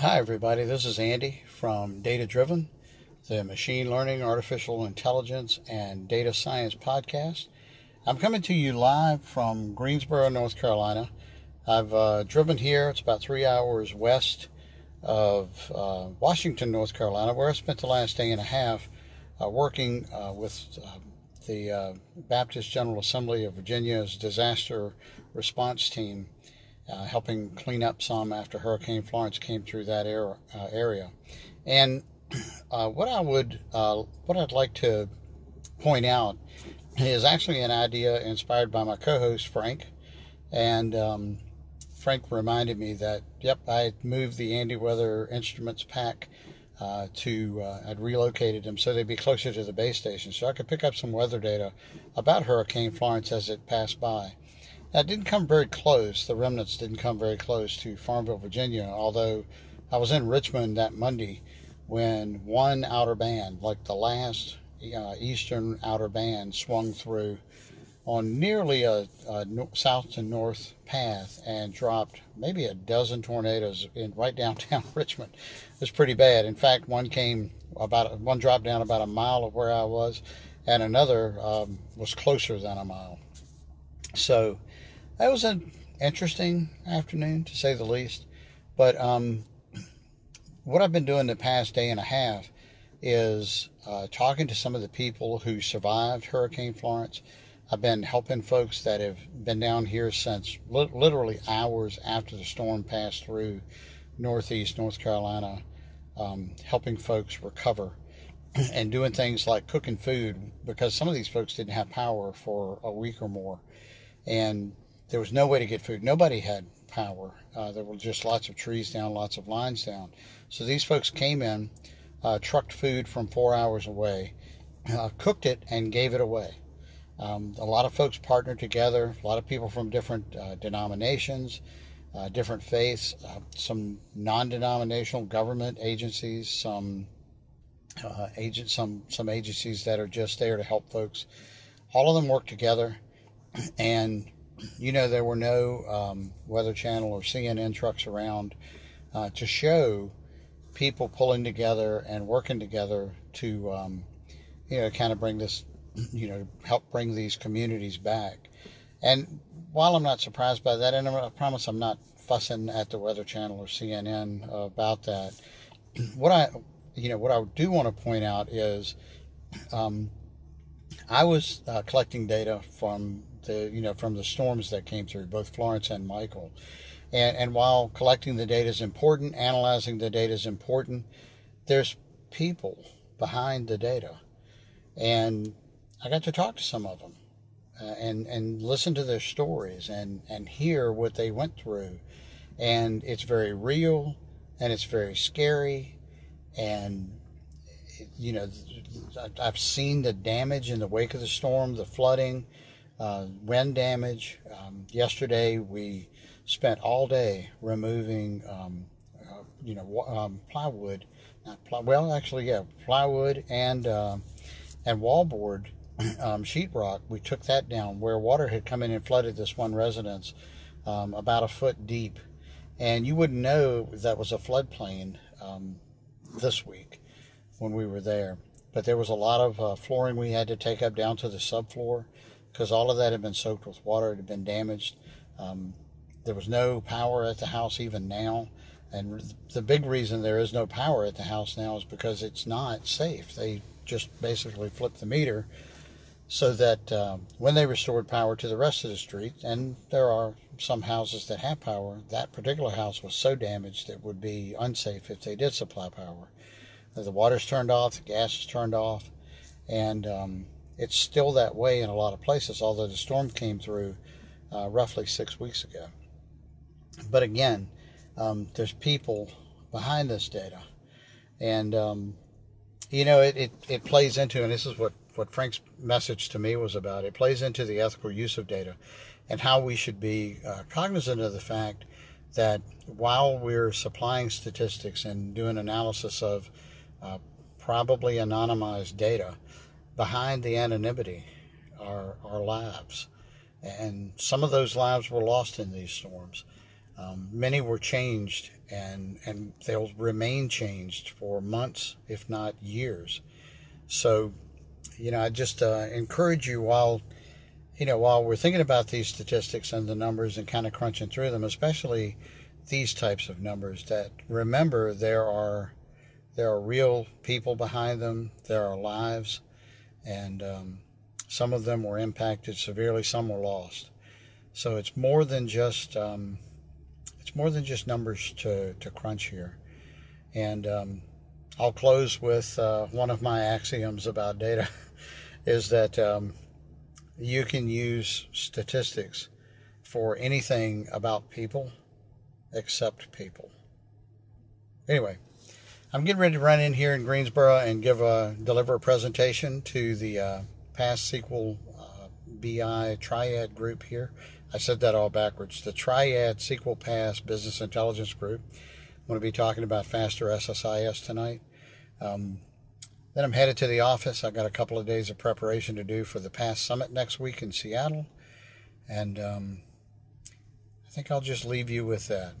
Hi, everybody. This is Andy from Data Driven, the machine learning, artificial intelligence, and data science podcast. I'm coming to you live from Greensboro, North Carolina. I've uh, driven here, it's about three hours west of uh, Washington, North Carolina, where I spent the last day and a half uh, working uh, with uh, the uh, Baptist General Assembly of Virginia's disaster response team uh, helping clean up some after Hurricane Florence came through that era, uh, area. And uh, what I would, uh, what I'd like to point out is actually an idea inspired by my co-host Frank, and um, Frank reminded me that yep, I moved the Andy Weather Instruments pack. Uh, to uh, I'd relocated them so they'd be closer to the base station, so I could pick up some weather data about Hurricane Florence as it passed by. That didn't come very close. The remnants didn't come very close to Farmville, Virginia, although I was in Richmond that Monday when one outer band, like the last uh, eastern outer band, swung through on nearly a, a south to north path and dropped maybe a dozen tornadoes in right downtown Richmond. It was pretty bad. In fact, one came about one dropped down about a mile of where I was, and another um, was closer than a mile. So that was an interesting afternoon to say the least. But um, what I've been doing the past day and a half is uh, talking to some of the people who survived Hurricane Florence. I've been helping folks that have been down here since li- literally hours after the storm passed through Northeast North Carolina, um, helping folks recover and doing things like cooking food because some of these folks didn't have power for a week or more. And there was no way to get food. Nobody had power. Uh, there were just lots of trees down, lots of lines down. So these folks came in, uh, trucked food from four hours away, uh, cooked it, and gave it away. Um, a lot of folks partnered together, a lot of people from different uh, denominations, uh, different faiths, uh, some non denominational government agencies, some. agent, some some agencies that are just there to help folks. All of them work together, and you know, there were no um, Weather Channel or CNN trucks around uh, to show people pulling together and working together to, um, you know, kind of bring this, you know, help bring these communities back. And while I'm not surprised by that, and I promise I'm not fussing at the Weather Channel or CNN about that, what I, you know, what I do want to point out is, um, I was uh, collecting data from the you know from the storms that came through, both Florence and Michael. And, and while collecting the data is important, analyzing the data is important, there's people behind the data. And I got to talk to some of them uh, and, and listen to their stories and, and hear what they went through. And it's very real and it's very scary. And, you know, I've seen the damage in the wake of the storm, the flooding, uh, wind damage. Um, yesterday we spent all day removing, um, uh, you know, um, plywood. Well, actually, yeah, plywood and uh, and wallboard um, sheetrock. We took that down where water had come in and flooded this one residence um, about a foot deep, and you wouldn't know that was a floodplain um, this week when we were there. But there was a lot of uh, flooring we had to take up down to the subfloor because all of that had been soaked with water, it had been damaged. Um, there was no power at the house even now. And the big reason there is no power at the house now is because it's not safe. They just basically flipped the meter so that uh, when they restored power to the rest of the street, and there are some houses that have power, that particular house was so damaged it would be unsafe if they did supply power. The water's turned off, the gas is turned off, and um, it's still that way in a lot of places, although the storm came through uh, roughly six weeks ago. But again, um, there's people behind this data. And, um, you know, it, it, it plays into, and this is what, what Frank's message to me was about, it plays into the ethical use of data and how we should be uh, cognizant of the fact that while we're supplying statistics and doing analysis of uh, probably anonymized data, behind the anonymity are, are lives. And some of those lives were lost in these storms. Um, many were changed and and they'll remain changed for months, if not years. So, you know, I just uh, encourage you while you know while we're thinking about these statistics and the numbers and kind of crunching through them, especially these types of numbers, that remember there are there are real people behind them. There are lives, and um, some of them were impacted severely. Some were lost. So it's more than just um, it's more than just numbers to, to crunch here. And um, I'll close with uh, one of my axioms about data is that um, you can use statistics for anything about people except people. Anyway, I'm getting ready to run in here in Greensboro and give a deliver a presentation to the uh, PASS SQL uh, BI Triad group here. I said that all backwards. The Triad SQL Pass Business Intelligence Group. I'm going to be talking about faster SSIS tonight. Um, then I'm headed to the office. I've got a couple of days of preparation to do for the PASS Summit next week in Seattle. And um, I think I'll just leave you with that.